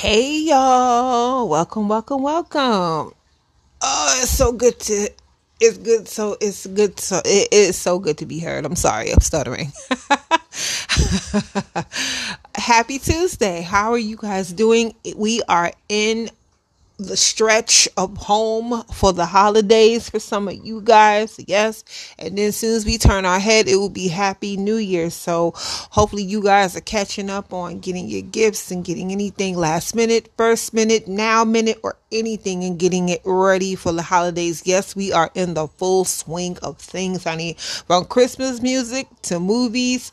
Hey y'all, welcome, welcome, welcome. Oh, it's so good to it's good so it's good so it is so good to be heard. I'm sorry, I'm stuttering. Happy Tuesday. How are you guys doing? We are in the stretch of home for the holidays for some of you guys. Yes. And then as soon as we turn our head, it will be happy new year. So hopefully you guys are catching up on getting your gifts and getting anything last minute, first minute, now minute, or anything and getting it ready for the holidays. Yes, we are in the full swing of things, honey. From Christmas music to movies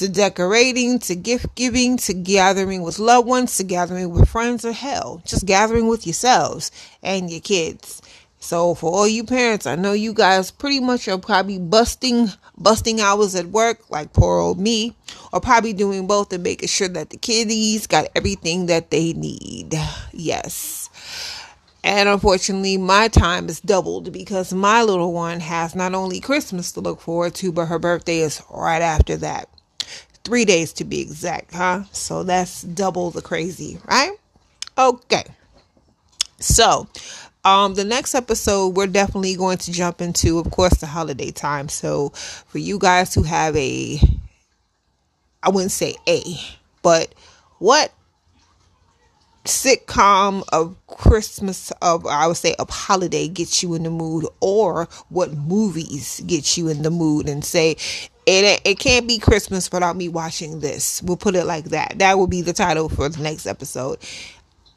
to decorating, to gift giving, to gathering with loved ones, to gathering with friends, or hell, just gathering with yourselves and your kids. So for all you parents, I know you guys pretty much are probably busting busting hours at work like poor old me, or probably doing both and making sure that the kiddies got everything that they need. Yes. And unfortunately, my time is doubled because my little one has not only Christmas to look forward to, but her birthday is right after that three days to be exact, huh? So that's double the crazy, right? Okay. So, um, the next episode, we're definitely going to jump into, of course, the holiday time. So, for you guys who have a, I wouldn't say a, but what sitcom of Christmas of I would say of holiday gets you in the mood or what movies get you in the mood and say it it can't be Christmas without me watching this. We'll put it like that. That will be the title for the next episode.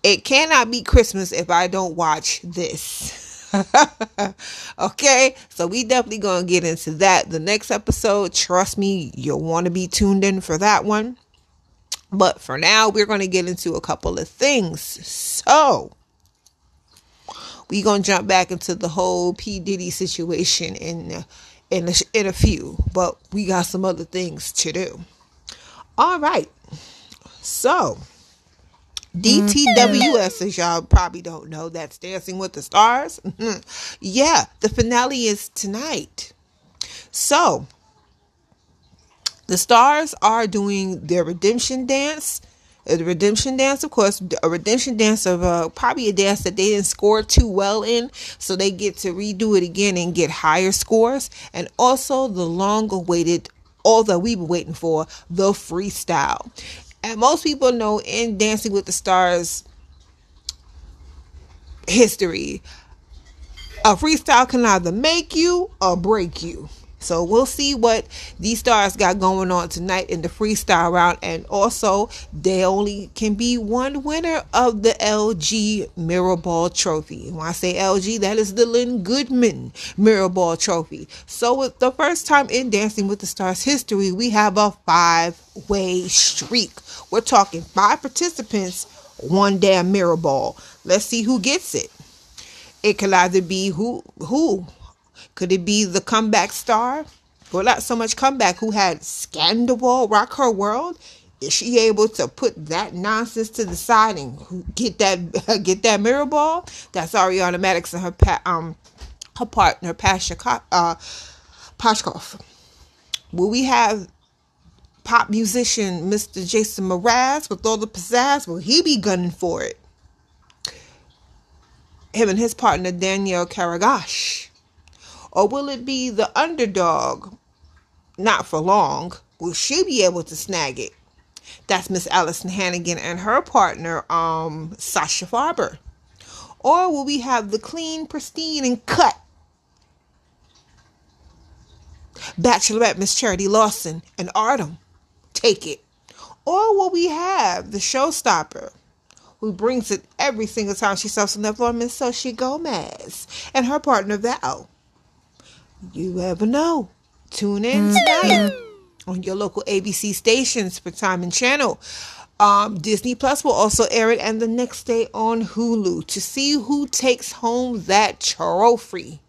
It cannot be Christmas if I don't watch this. okay, so we definitely gonna get into that the next episode. Trust me, you'll want to be tuned in for that one. But for now, we're to get into a couple of things. So, going to jump back into the whole P. Diddy situation in, in, a, in a few, but we got some other things to do. All right. So, DTWS, as y'all probably don't know, that's Dancing with the Stars. yeah, the finale is tonight. So, the stars are doing their redemption dance. The redemption dance, of course, a redemption dance of uh, probably a dance that they didn't score too well in, so they get to redo it again and get higher scores. And also the long-awaited, all that we've been waiting for, the freestyle. And most people know in Dancing with the Stars history, a freestyle can either make you or break you. So we'll see what these stars got going on tonight in the freestyle round. And also, there only can be one winner of the LG Mirror Ball Trophy. When I say LG, that is the Len Goodman Mirror Ball Trophy. So, with the first time in Dancing with the Stars history, we have a five way streak. We're talking five participants, one damn mirror ball. Let's see who gets it. It could either be who who could it be the comeback star? Well, not so much comeback, who had Scandal rock her world? Is she able to put that nonsense to the side and get that get that mirror ball? That's Ariana Madix and her pa- um her partner Pasha uh. Will we have pop musician Mr. Jason Mraz with all the pizzazz? Will he be gunning for it? Him and his partner Danielle Karagach or will it be the underdog? Not for long. Will she be able to snag it? That's Miss Alyson Hannigan and her partner, um, Sasha Farber. Or will we have the clean, pristine, and cut Bachelorette Miss Charity Lawson and Artem take it? Or will we have the showstopper who brings it every single time she steps on that floor, Miss Selena Gomez, and her partner Val? You ever know. Tune in tonight on your local ABC stations for time and channel. Um, Disney Plus will also air it and the next day on Hulu to see who takes home that trophy.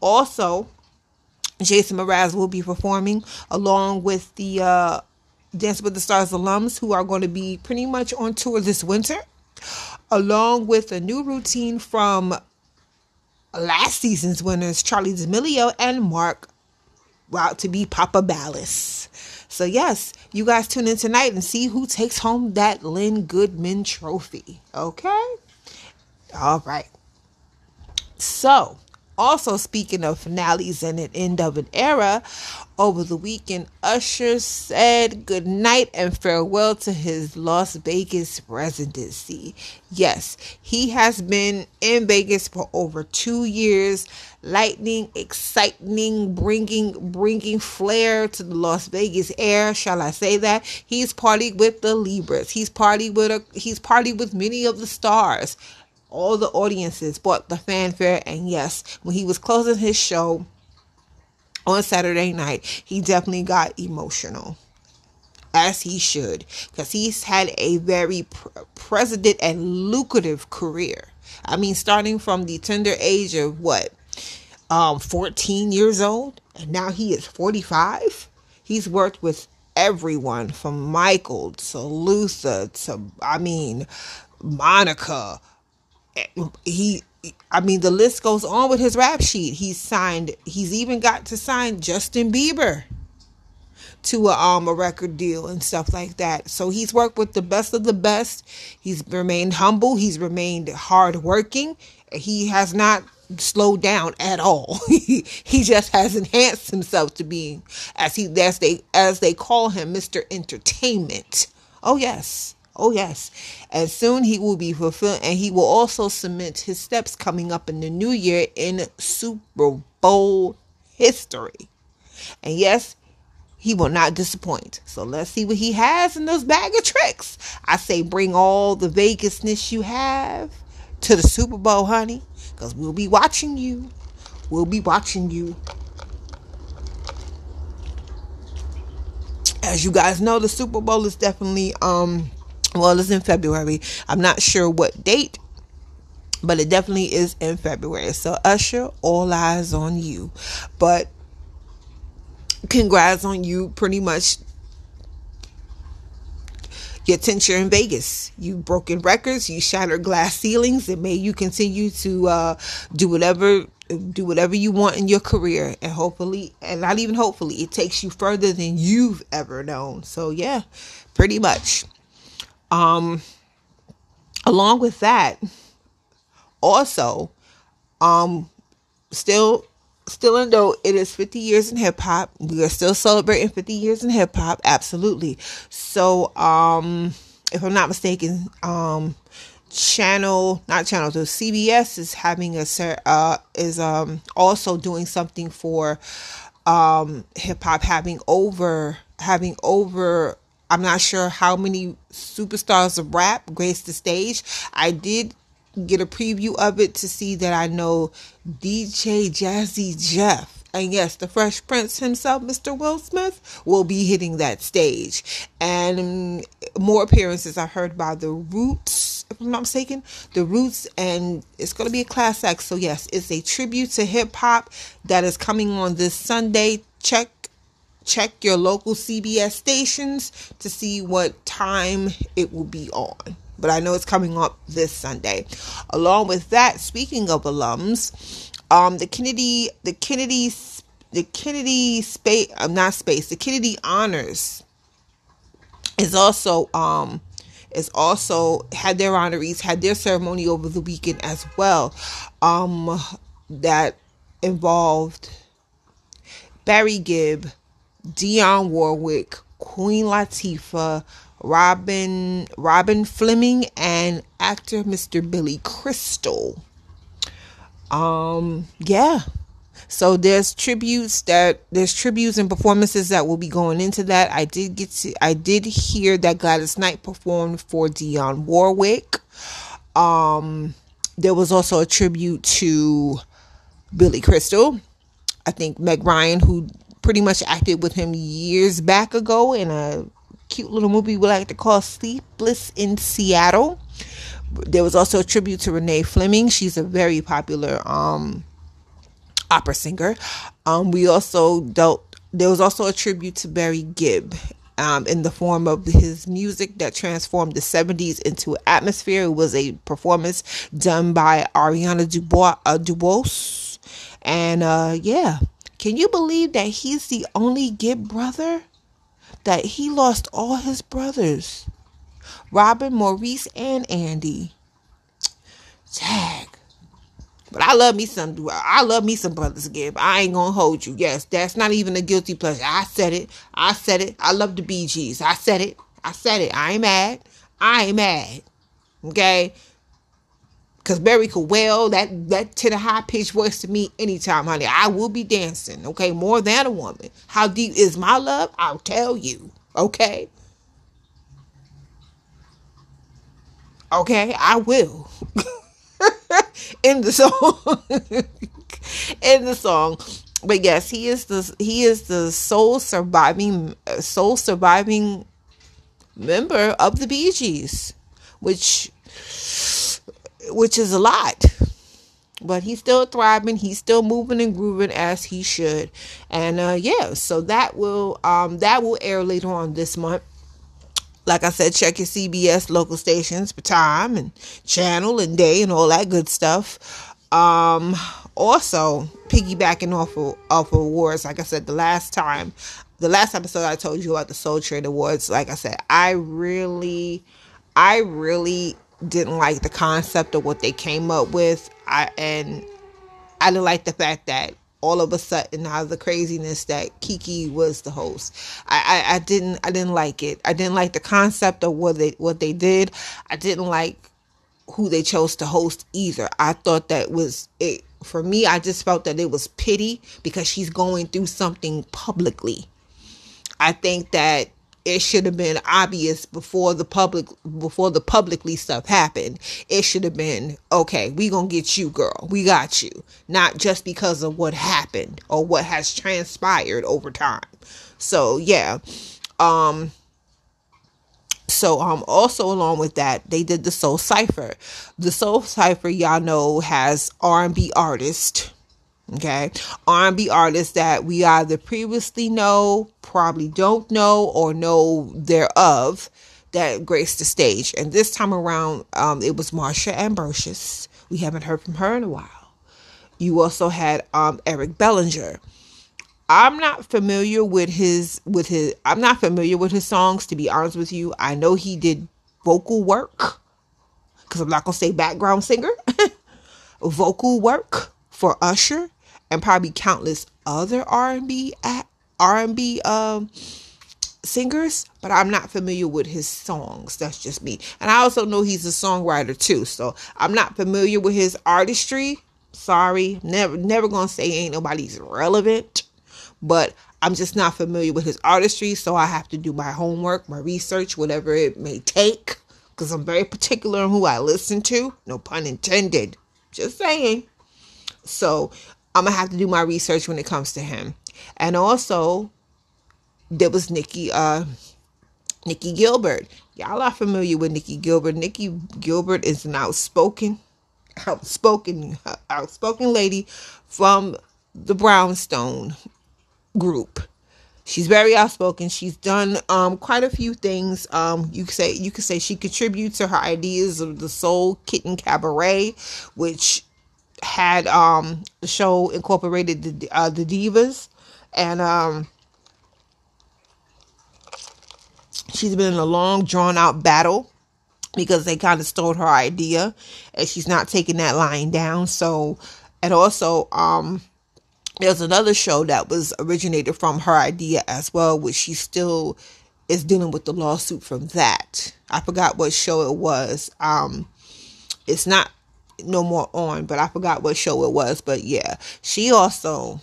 Also, Jason Mraz will be performing along with the uh, Dance with the Stars alums who are going to be pretty much on tour this winter, along with a new routine from last season's winners, Charli D'Amelio and Mark, out to be Papa Ballas. So yes, you guys tune in tonight and see who takes home that Len Goodman trophy. Okay? All right. So, also speaking of finales and an end of an era, over the weekend, Usher said goodnight and farewell to his Las Vegas residency. Yes, he has been in Vegas for over two years, lightning, exciting, bringing bringing flair to the Las Vegas air. Shall I say that? He's partied with the Libras. He's partied with a, he's partied with many of the stars. All the audiences bought the fanfare, and yes, when he was closing his show on Saturday night, he definitely got emotional. As he should, because he's had a very pr- president and lucrative career. I mean, starting from the tender age of what, um, 14 years old, and now he is 45. He's worked with everyone from Michael to Luther to, I mean, Monica. He I mean, the list goes on with his rap sheet. He's signed. He's even got to sign Justin Bieber to a um a record deal and stuff like that. So he's worked with the best of the best. He's remained humble. He's remained hardworking. He has not slowed down at all. he just has enhanced himself to being as he as they as they call him Mr. Entertainment. Oh yes. Oh, yes. And soon he will be fulfilled, and he will also cement his steps coming up in the new year in Super Bowl history. And yes, he will not disappoint. So let's see what he has in those bag of tricks. I say bring all the Vegasness you have to the Super Bowl, honey, because we'll be watching you. We'll be watching you. As you guys know, the Super Bowl is definitely um well, it's in February. I'm not sure what date, but it definitely is in February. So, Usher, all eyes on you. But congrats on you pretty much your tenure in Vegas. You broken records, you shattered glass ceilings, and may you continue to uh, do whatever do whatever you want in your career and hopefully and not even hopefully it takes you further than you've ever known so yeah pretty much um, along with that, also, um, still, still in though it is 50 years in hip hop, we are still celebrating 50 years in hip hop, absolutely. So, um, if I'm not mistaken, um, channel not channel so cbs is having a uh is um also doing something for um hip hop having over having over I'm not sure how many superstars of rap graced the stage. I did get a preview of it to see that I know DJ Jazzy Jeff. And yes, the Fresh Prince himself, Mr. Will Smith, will be hitting that stage. And more appearances I heard by The Roots, if I'm not mistaken. The Roots, and it's going to be a class act. So, yes, it's a tribute to hip hop that is coming on this Sunday. Check check your local CBS stations to see what time it will be on. But I know it's coming up this Sunday. Along with that, speaking of alums, um, the Kennedy, the Kennedy, the Kennedy space, uh, not space, the Kennedy Honors is also um is also had their honorees had their ceremony over the weekend as well um that involved Barry Gibb Dionne Warwick, Queen Latifah, Robin Robin Fleming, and actor Mr. Billy Crystal. Um, yeah. So there's tributes that there's tributes and performances that will be going into that. I did get to I did hear that Gladys Knight performed for Dionne Warwick. Um, there was also a tribute to Billy Crystal. I think Meg Ryan, who pretty much acted with him years back ago in a cute little movie we like to call Sleepless in Seattle. There was also a tribute to Renee Fleming. She's a very popular um, opera singer. Um, we also dealt. There was also a tribute to Barry Gibb. Um, in the form of his music that transformed the 70s into atmosphere. It was a performance done by Ariana DeBose, uh, DeBose. And uh, yeah, can you believe that he's the only Gibb brother that he lost all his brothers Robin, Maurice, and Andy. Tag. But I love me some. I love me some Brothers Gibb. I ain't gonna hold you. Yes, that's not even a guilty pleasure. I said it. I said it. I love the Bee Gees. I said it. I said it. I ain't mad. I ain't mad. Okay. Cause Barry could well that that to the high pitched voice to me anytime, honey. I will be dancing. Okay, more than a woman. How deep is my love? I'll tell you. Okay. Okay, I will. in the song. in the song. But yes, he is the he is the sole surviving sole surviving member of the Bee Gees, which which is a lot. But he's still thriving. He's still moving and grooving as he should. And uh, yeah, so that will um, that will air later on this month like I said, check your CBS local stations for time and channel and day and all that good stuff. Um, also, piggybacking off of, off of awards, like I said, the last time, the last episode I told you about the Soul Train Awards, like I said, I really, I really didn't like the concept of what they came up with. I and I didn't like the fact that all of a sudden out of the craziness that Keke was the host. I, I, I didn't I didn't like it. I didn't like the concept of what they what they did. I didn't like who they chose to host either. I thought that was it for me I just felt that it was pity because she's going through something publicly. I think that it should have been obvious before the public before the publicly stuff happened. It should have been okay we gonna get you girl. We got you. Not just because of what happened or what has transpired over time. So yeah. Um so um also along with that they did the soul cipher. The soul cipher y'all know has r&b artist okay? R&b artists that we either previously know probably don't know or know thereof that graced the stage. And this time around um, it was marsha ambrosius. We haven't heard from her in a while. You also had um, eric bellinger. I'm not familiar with his with his i'm not familiar with his songs to be honest with you. I know he did vocal work because i'm not gonna say background singer. Vocal work for usher and probably countless other R&B R&B um singers, but I'm not familiar with his songs. That's just me. And I also know he's a songwriter too. So I'm not familiar with his artistry. Sorry. Never never gonna say ain't nobody's relevant. But I'm just not familiar with his artistry, so I have to do my homework, my research, whatever it may take. Because I'm very particular on who I listen to. No pun intended. Just saying. So I'm gonna have to do my research when it comes to him. And also, there was Nicci, uh, Nicci Gilbert. Y'all are familiar with Nicci Gilbert. Nicci Gilbert is an outspoken, outspoken, outspoken lady from the Brownstone group. She's very outspoken. She's done um, quite a few things. Um, you could say you could say she contributes to her ideas of the Soul Kitten Cabaret, which had um the show incorporated the uh, the divas. And um she's been in a long drawn out battle because they kind of stole her idea and she's not taking that line down. So and also um there's another show that was originated from her idea as well which she still is dealing with the lawsuit from that. I forgot what show it was. Um it's not no more on, but I forgot what show it was. But yeah, she also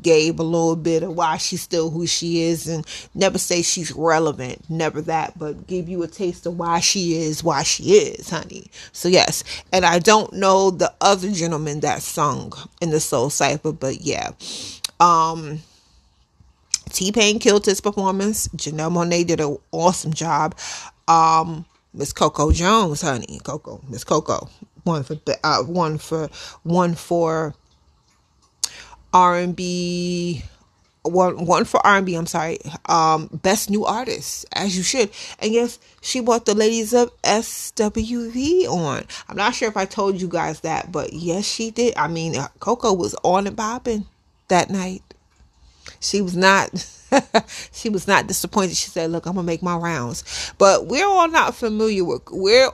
gave a little bit of why she's still who she is and never say she's relevant never that but give you a taste of why she is why she is honey. So yes. And i don't know the other gentleman that sung in the soul cipher but yeah. Um t-pain killed his performance. Janelle monáe did an awesome job. Um miss coco jones honey. Coco miss coco one for uh, one for one for R and B, one one for R and B. I'm sorry, um, best new artist as you should. And yes, she brought the ladies of SWV on. I'm not sure if I told you guys that, but yes, she did. I mean, uh, Coco was on and bobbing that night. she was not she was not disappointed. She said, "Look, I'm gonna make my rounds." But we're all not familiar with we're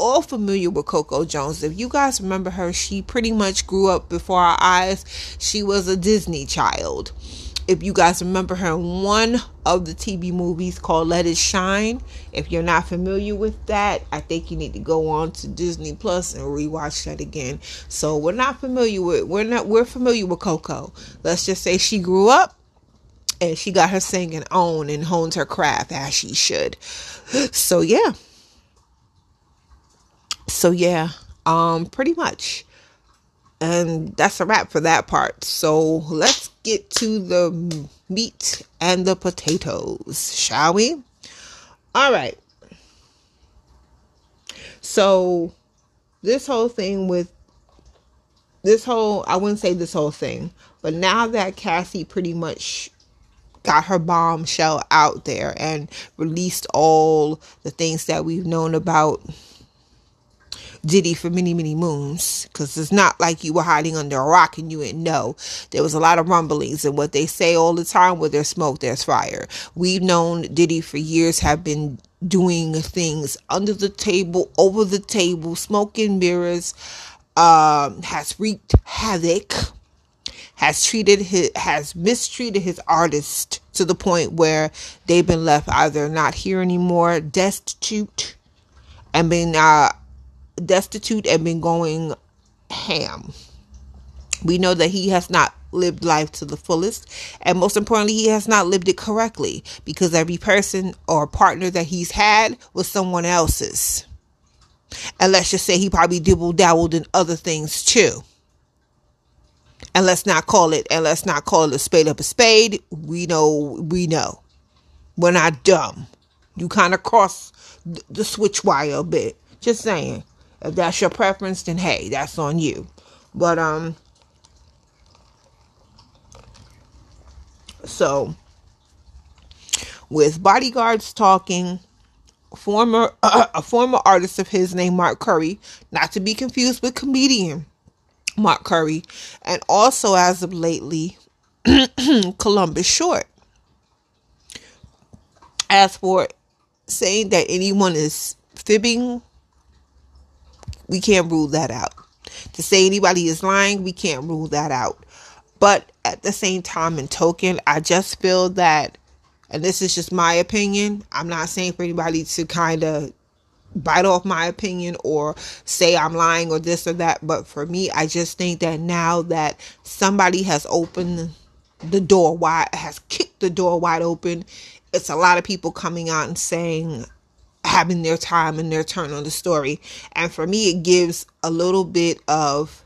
all familiar with Coco Jones. If you guys remember her, she pretty much grew up before our eyes. She was a Disney child. If you guys remember her in one of the TV movies called Let It Shine, if you're not familiar with that, I think you need to go on to Disney Plus and rewatch that again. So we're not familiar with we're not we're familiar with Coco. Let's just say she grew up and she got her singing on and honed her craft as she should. So yeah. So yeah, um pretty much. And that's a wrap for that part. So let's get to the meat and the potatoes, shall we? All right. So this whole thing with this whole I wouldn't say this whole thing, but now that Cassie pretty much got her bombshell out there and released all the things that we've known about Diddy for many, many moons. Because it's not like you were hiding under a rock and you didn't know. There was a lot of rumblings, and what they say all the time where there's smoke, there's fire. We've known Diddy for years, have been doing things under the table, over the table, smoking mirrors, um, has wreaked havoc has treated his has mistreated his artists to the point where they've been left either not here anymore, destitute, and been uh, destitute and been going ham. We know that he has not lived life to the fullest, and most importantly, he has not lived it correctly because every person or partner that he's had was someone else's. And let's just say he probably dibble dabbled in other things too. And let's not call it and let's not call it a spade up a spade. We know we know. We're not dumb. You kind of cross the switch wire a bit. Just saying if that's your preference then hey that's on you but um so with bodyguards talking former uh, a former artist of his named mark curry not to be confused with comedian Mark Curry, and also as of lately, Columbus Short. As for saying that anyone is fibbing, we can't rule that out. To say anybody is lying, we can't rule that out. But at the same time and token, I just feel that, and this is just my opinion, I'm not saying for anybody to kind of bite off my opinion or say I'm lying or this or that. But for me, I just think that now that somebody has opened the door wide, has kicked the door wide open, it's a lot of people coming out and saying, having their time and their turn on the story. And for me, it gives a little bit of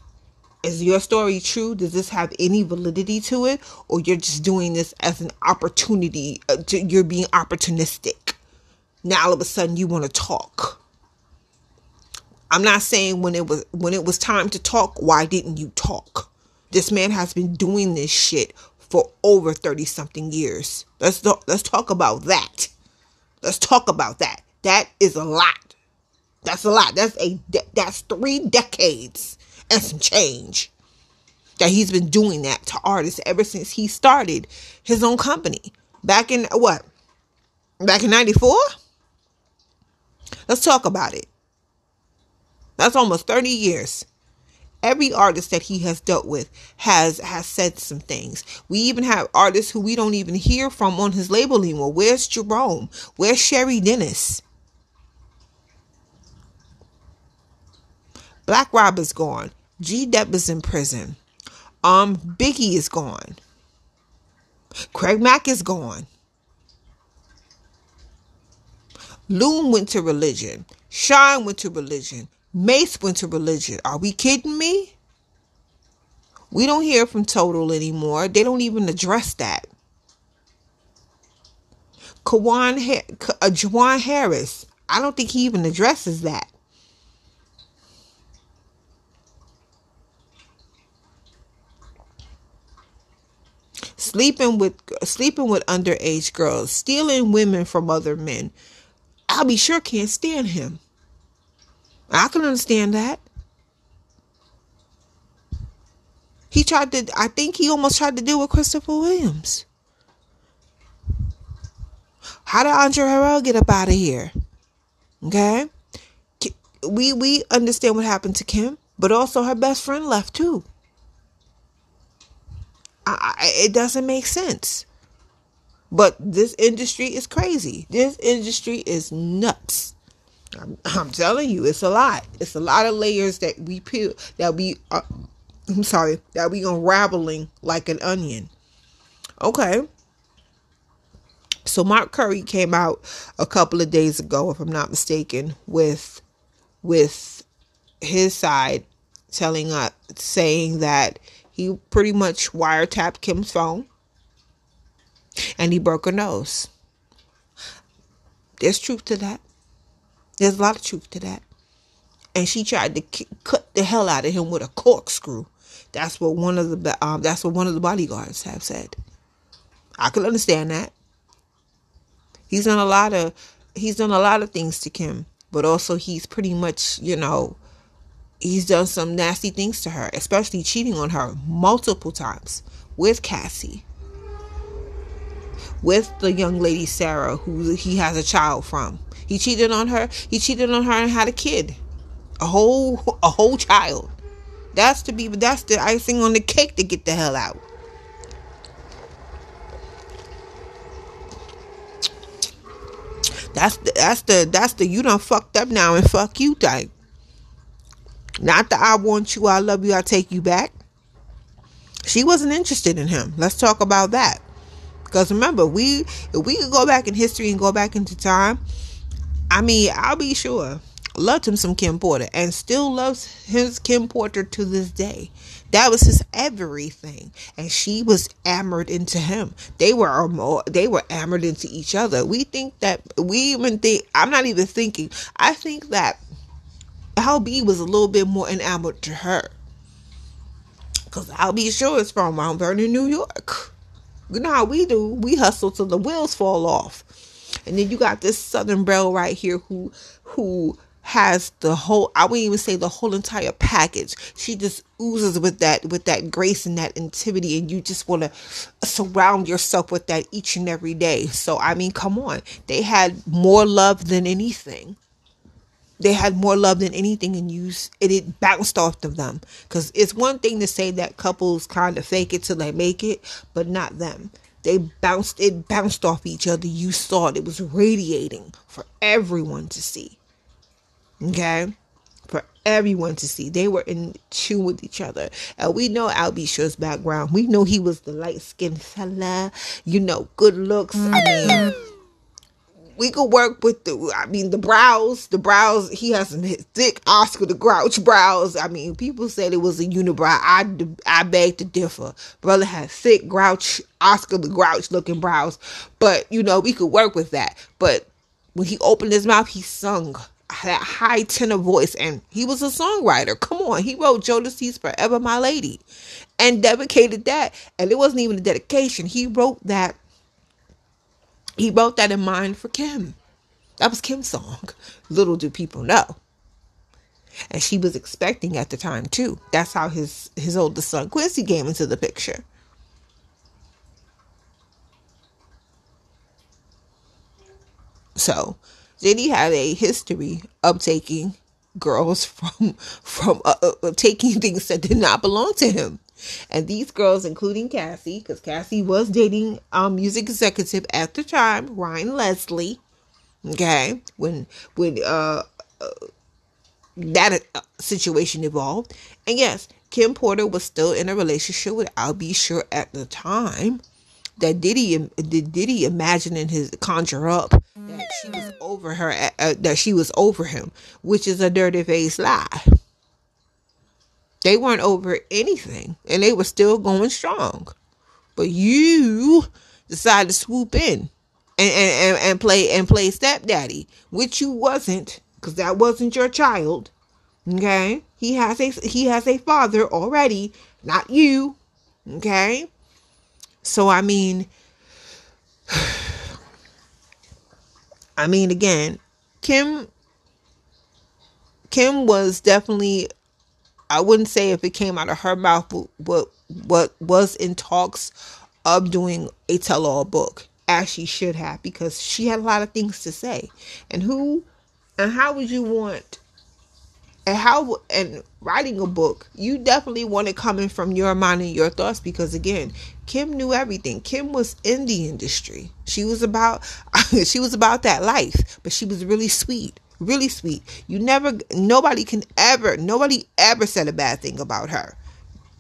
is your story true? Does this have any validity to it? Or you're just doing this as an opportunity, uh, to, you're being opportunistic? now all of a sudden you want to talk. I'm not saying when it was when it was time to talk, why didn't you talk? This man has been doing this shit for over 30 something years. Let's let's talk about that. Let's talk about that. That is a lot. That's a lot. That's a that's 3 decades and some change. That he's been doing that to artists ever since he started his own company. Back in what? Back in 94? Let's talk about it. That's almost 30 years. Every artist that he has dealt with has has said some things. We even have artists who we don't even hear from on his label anymore. Where's Jerome? Where's Cheri Dennis? Black Rob is gone. G Dep is in prison. Um, Biggie is gone. Craig Mack is gone. Loon went to religion. Shyne went to religion. Mase went to religion. Are we kidding me? We don't hear from Total anymore. They don't even address that. Kawan, uh, Juwan Harris. I don't think he even addresses that. Sleeping with sleeping with underage girls, stealing women from other men, Al B. Sure can't stand him. I can understand that. He tried to, I think he almost tried to deal with Christopher Williams. How did Andre Harrell get up out of here? Okay, we we understand what happened to Kim, but also her best friend left too. I, I, it doesn't make sense. But this industry is crazy. This industry is nuts. I'm, I'm, telling you, it's a lot. It's a lot of layers that we peel that we. Uh, I'm sorry that we unraveling like an onion. Okay. So Mark Curry came out a couple of days ago, if I'm not mistaken, with with his side telling us saying that he pretty much wiretapped Kim's phone and he broke her nose. There's truth to that. There's a lot of truth to that. And she tried to k- cut the hell out of him with a corkscrew. That's what one of the um, that's what one of the bodyguards have said. I can understand that. He's done a lot of he's done a lot of things to Kim, but also he's pretty much, you know, he's done some nasty things to her, especially cheating on her multiple times with Cassie. With the young lady Sarah who he has a child from. He cheated on her. He cheated on her and had a kid. A whole a whole child. That's to be that's the icing on the cake to get the hell out. That's the, that's the that's the you done fucked up now and fuck you type. Not the I want you, I love you, I take you back. She wasn't interested in him. Let's talk about that. Because remember, we if we could go back in history and go back into time, I mean, Al B. Sure loved him some Kim Porter and still loves his Kim Porter to this day. That was his everything, and she was armored into him. They were they were armored into each other. We think that we even think. I'm not even thinking. I think that Al B was a little bit more enamored to her. Because Al B. Sure is from Mount Vernon, New York. You know how we do. We hustle till the wheels fall off. And then you got this Southern Belle right here who who has the whole I wouldn't even say the whole entire package. She just oozes with that with that grace and that intimity and you just want to surround yourself with that each and every day. So I mean, come on. They had more love than anything they had more love than anything and use it, it bounced off of them. Because it's one thing to say that couples kind of fake it till they make it but not them. They bounced it bounced off each other. You saw it. It was radiating for everyone to see. Okay? For everyone to see. They were in tune with each other. And we know Al B. Sure's background. We know he was the light-skinned fella. You know good looks. I mean we could work with the I mean the brows, the brows he has some thick Oscar the Grouch brows. I mean people said it was a unibrow. I I beg to differ. Brother has thick Grouch Oscar the Grouch looking brows. But you know, we could work with that. But when he opened his mouth, he sung that high tenor voice and he was a songwriter. Come on, he wrote Jodeci's Forever My Lady and dedicated that. And it wasn't even a dedication. He wrote that he wrote that in mind for Kim. That was Kim's song. Little do people know. And she was expecting at the time too. That's how his his oldest son Quincy came into the picture. So, Diddy had a history of taking girls from from uh, uh, taking things that did not belong to him. And these girls, including Cassie, because Cassie was dating um music executive at the time, Ryan Leslie. Okay, when when uh, uh that uh, situation evolved, and yes, Kim Porter was still in a relationship with Al B. Sure at the time. That Diddy did Diddy in his conjure up that she was over her uh, that she was over him, which is a dirty face lie. They weren't over anything and they were still going strong. But you decided to swoop in and, and, and and play and play stepdaddy, which you wasn't, because that wasn't your child. Okay? He has a he has a father already, not you. Okay? So I mean I mean again, Kim Kim was definitely I wouldn't say if it came out of her mouth, but what what was in talks of doing a tell-all book. as she should have because she had a lot of things to say. And who and how would you want and how and writing a book you definitely want it coming from your mind and your thoughts because again kim knew everything kim was in the industry she was about she was about that life but she was really sweet really sweet. You never nobody can ever nobody ever said a bad thing about her.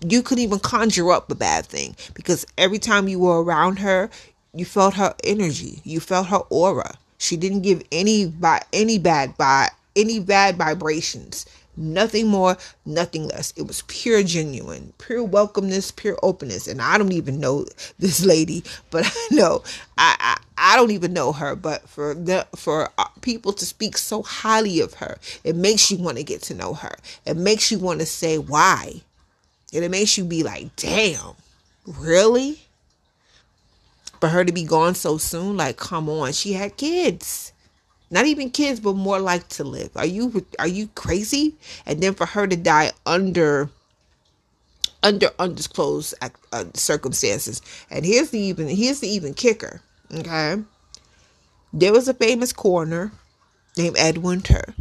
You couldn't even conjure up a bad thing because every time you were around her you felt her energy. You felt her aura. She didn't give any by any bad by any bad vibrations. Nothing more, nothing less. It was pure genuine, pure welcomeness, pure openness. And I don't even know this lady, but I know I, I I don't even know her, but for the for uh, people to speak so highly of her, it makes you want to get to know her. It makes you want to say why. And it makes you be like, "Damn. Really?" For her to be gone so soon, like come on, she had kids not even kids but more like to live. Are you are you crazy? And then for her to die under under undisclosed uh, circumstances. And here's the even here's the even kicker okay? There was a famous coroner named ed winter.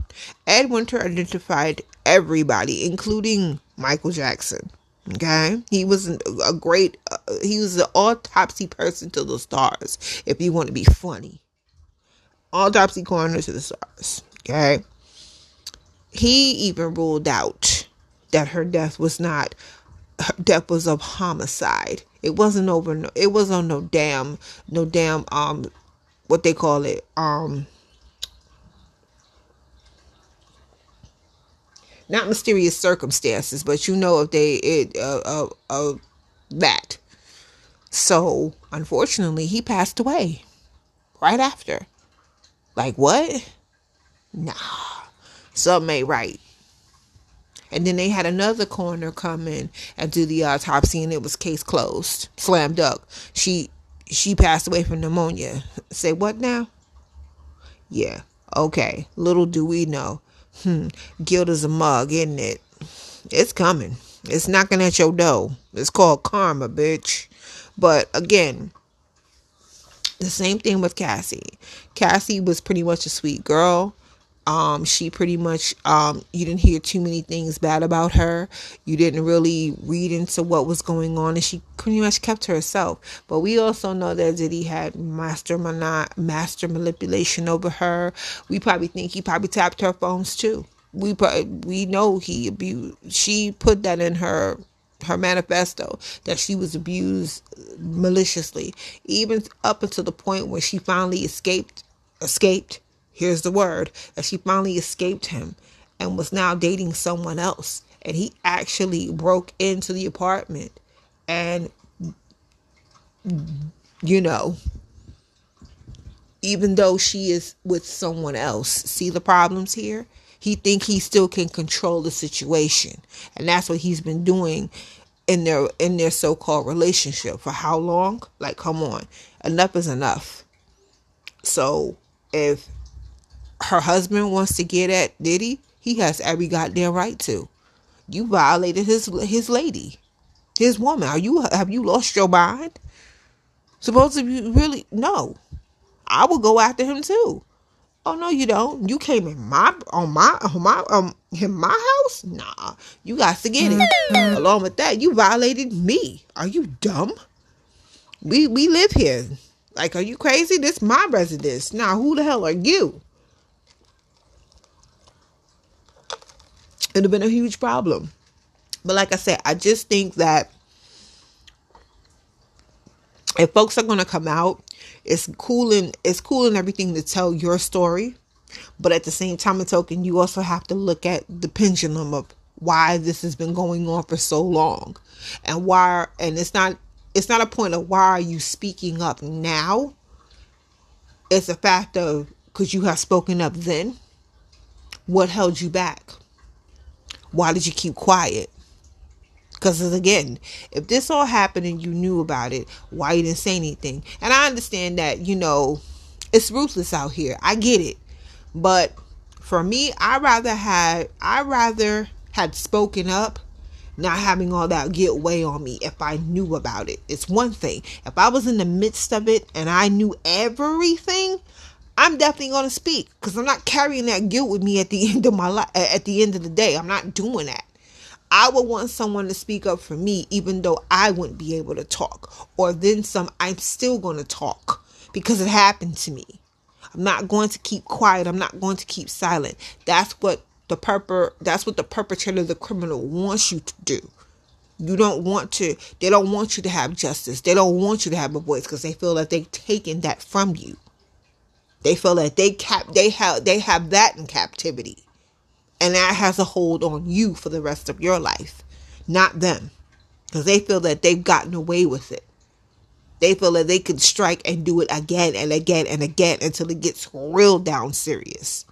Ed winter identified everybody including michael jackson okay? He was a great uh, he was the autopsy person to the stars if you want to be funny autopsy coroner to the stars. Okay. He even ruled out that her death was not her death was of homicide. It wasn't over no it was on no damn no damn um what they call it um not mysterious circumstances, but you know if they it uh, uh, uh that. So unfortunately, he passed away right after. Like what? Nah, something ain't right. And then they had another coroner come in and do the autopsy, and it was case closed, slam dunk. She she passed away from pneumonia. Say what now? Yeah, okay. Little do we know. Hmm, guilt is a mug, isn't it? It's coming. It's knocking at your door. It's called karma, bitch. But again, the same thing with Cassie. Cassie was pretty much a sweet girl. Um, she pretty much um, you didn't hear too many things bad about her. You didn't really read into what was going on, and she pretty much kept herself. But we also know that Diddy had master master manipulation over her. We probably think he probably tapped her phones too. We we know he abused. She put that in her her manifesto that she was abused maliciously, even up until the point where she finally escaped. Escaped. Here's the word that she finally escaped him and was now dating someone else. And he actually broke into the apartment and, you know, even though she is with someone else, see the problems here? He think he still can control the situation. And that's what he's been doing in their in their so-called relationship. For how long? Like come on. Enough is enough. So if her husband wants to get at diddy he has every goddamn right to. You violated his his lady. His woman. Are you have you lost your mind? Supposed to be really no. I will go after him too Oh no, you don't. You came in my on my on my um in my house. Nah, you got to get it. Mm-hmm. Along with that, you violated me. Are you dumb? We we live here. Like, are you crazy? This my residence. Now, who the hell are you? It'd have been a huge problem. But like I said, I just think that if folks are gonna come out it's cool and it's cool and everything to tell your story but at the same time and token you also have to look at the pendulum of why this has been going on for so long. And why and it's not it's not a point of why are you speaking up now. It's a fact of because you have spoken up then. What held you back? Why did you keep quiet because again, if this all happened and you knew about it, why you didn't say anything? And I understand that, you know, it's ruthless out here. I get it. But for me, I rather had I rather had spoken up not having all that guilt weigh on me if I knew about it. It's one thing. If I was in the midst of it and I knew everything, I'm definitely going to speak because I'm not carrying that guilt with me at the end of my life. At the end of the day, I'm not doing that. I would want someone to speak up for me, even though I wouldn't be able to talk. Or then some, I'm still going to talk because it happened to me. I'm not going to keep quiet. I'm not going to keep silent. That's what the purpose that's what the perpetrator the criminal wants you to do. You don't want to they don't want you to have justice. They don't want you to have a voice because they feel that they've taken that from you. They feel that they cap they have they have that in captivity. And that has a hold on you for the rest of your life, not them. Because they feel that they've gotten away with it. They feel that they can strike and do it again and again and again until it gets real down serious.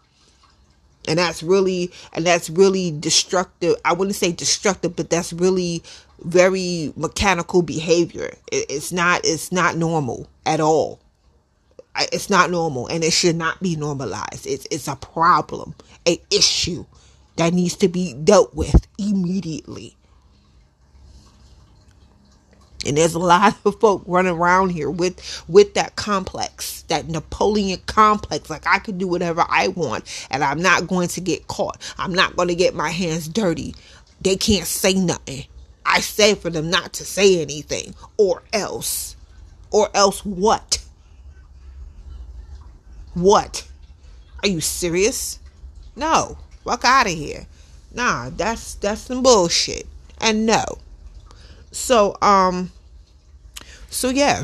And that's really and that's really destructive. I wouldn't say destructive but that's really very mechanical behavior. It's not it's not normal at all. It's not normal and it should not be normalized. It's it's a problem a issue that needs to be dealt with immediately and there's a lot of folk running around here with with that complex, that Napoleon complex. Like I can do whatever I want and I'm not going to get caught. I'm not going to get my hands dirty. They can't say nothing. I say for them not to say anything or else. Or else what? What? Are you serious? No. Fuck out of here. Nah, that's that's some bullshit. And no. So, um, so yeah.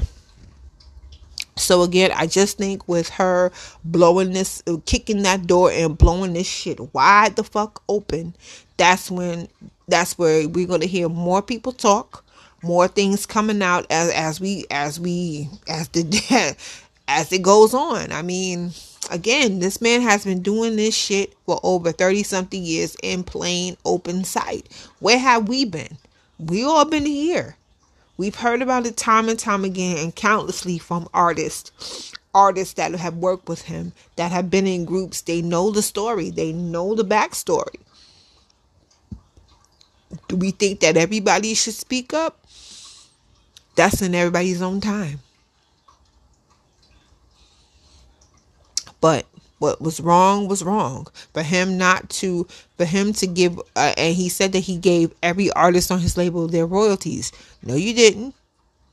So again, I just think with her blowing this, kicking that door and blowing this shit wide the fuck open, that's when, that's where we're gonna hear more people talk, more things coming out as as we as we as the as it goes on. I mean, again, this man has been doing this shit for over 30 something years in plain open sight. Where have we been? we all been here. We've heard about it time and time again and countlessly from artists, artists that have worked with him, that have been in groups. They know the story, they know the backstory. Do we think that everybody should speak up? That's in everybody's own time. But what was wrong was wrong. For him not to for him to give uh, and he said that he gave every artist on his label their royalties. No you didn't.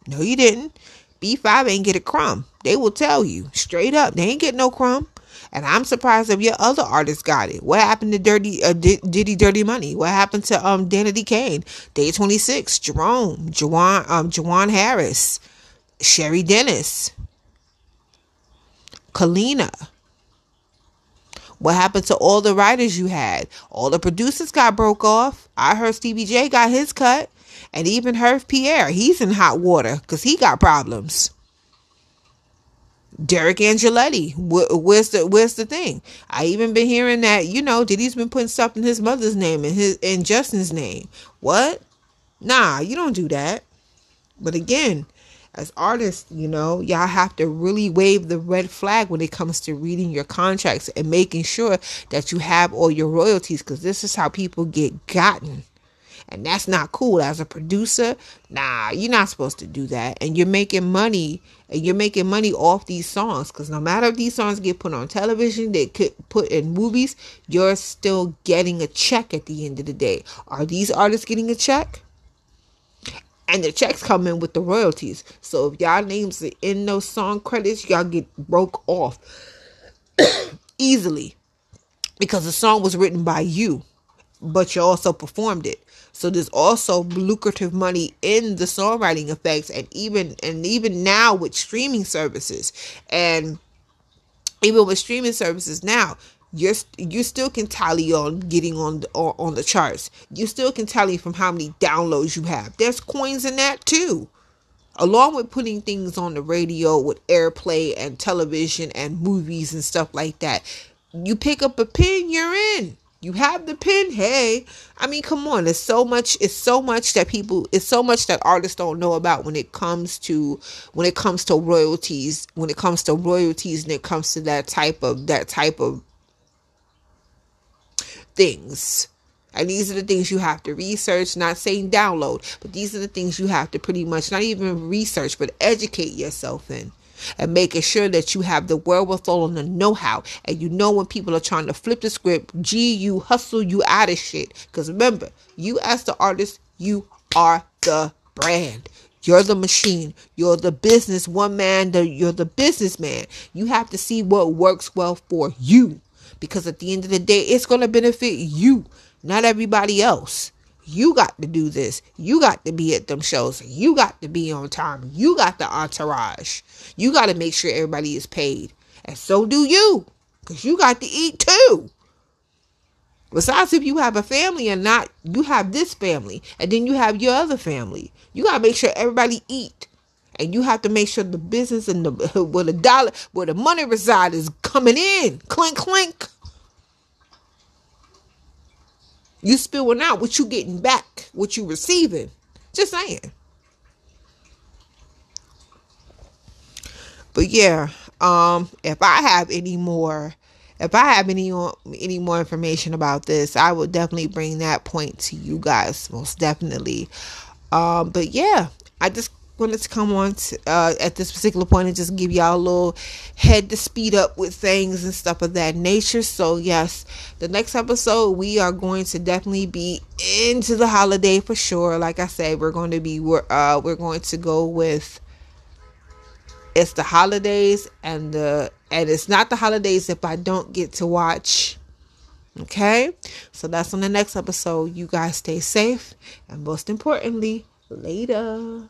No you didn't. B5 ain't get a crumb. They will tell you straight up they ain't get no crumb. And i'm surprised if your other artists got it. What happened to dirty uh, diddy dirty money? What happened to um danity kane? Day 26 jerome Juwan, um Juwan harris Cheri Dennis Kalenna what happened to all the writers you had? All the producers got broke off. I heard Stevie J got his cut. And even Harve Pierre, he's in hot water because he got problems. Deric Angelettie, where's the where's the thing? I even been hearing that you know Diddy's been putting stuff in his mother's name and his and Justin's name. What? Nah, you don't do that. But again, as artists, you know, y'all have to really wave the red flag when it comes to reading your contracts and making sure that you have all your royalties because this is how people get gotten. And that's not cool. As a producer, nah, you're not supposed to do that. And you're making money, and you're making money off these songs because no matter if these songs get put on television, they could put in movies, you're still getting a check at the end of the day. Are these artists getting a check? And the checks come in with the royalties. So if y'all names are in those song credits, y'all get broke off easily because the song was written by you, but you also performed it. So there's also lucrative money in the songwriting effects, and even and even now with streaming services, and even with streaming services now, you're you still can tally on getting on the, on the charts. You still can tally from how many downloads you have. There's coins in that too. Along with putting things on the radio with airplay and television and movies and stuff like that. You pick up a pin, you're in. You have the pin. Hey, I mean, come on. It's so much. It's so much that people. It's so much that artists don't know about when it comes to when it comes to royalties. When it comes to royalties, and it comes to that type of that type of things. And these are the things you have to research, not saying download, but these are the things you have to pretty much not even research, but educate yourself in. And making sure that you have the wherewithal and the know how. And you know when people are trying to flip the script, gee, you hustle you out of shit. Because remember, you as the artist, you are the brand. You're the machine. You're the business one man. The, you're the businessman. You have to see what works well for you. Because at the end of the day, it's going to benefit you not everybody else. You got to do this. You got to be at them shows. You got to be on time. You got the entourage. You got to make sure everybody is paid. And so do you. Because you got to eat too. Besides, if you have a family or not, you have this family. And then you have your other family. You got to make sure everybody eat. And you have to make sure the business and the where the dollar where the money reside is coming in. Clink clink. You spilling out what you getting back, what you receiving. Just saying. But yeah, um, if I have any more, if I have any any more information about this, I will definitely bring that point to you guys, most definitely. Um, but yeah, I just wanted to come on to, uh, at this particular point and just give y'all a little head to speed up with things and stuff of that nature. So yes, the next episode we are going to definitely be into the holiday for sure. Like I said, we're going to be we're uh, we're going to go with it's the holidays and the and it's not the holidays if I don't get to watch. Okay, so that's on the next episode. You guys stay safe and most importantly, later.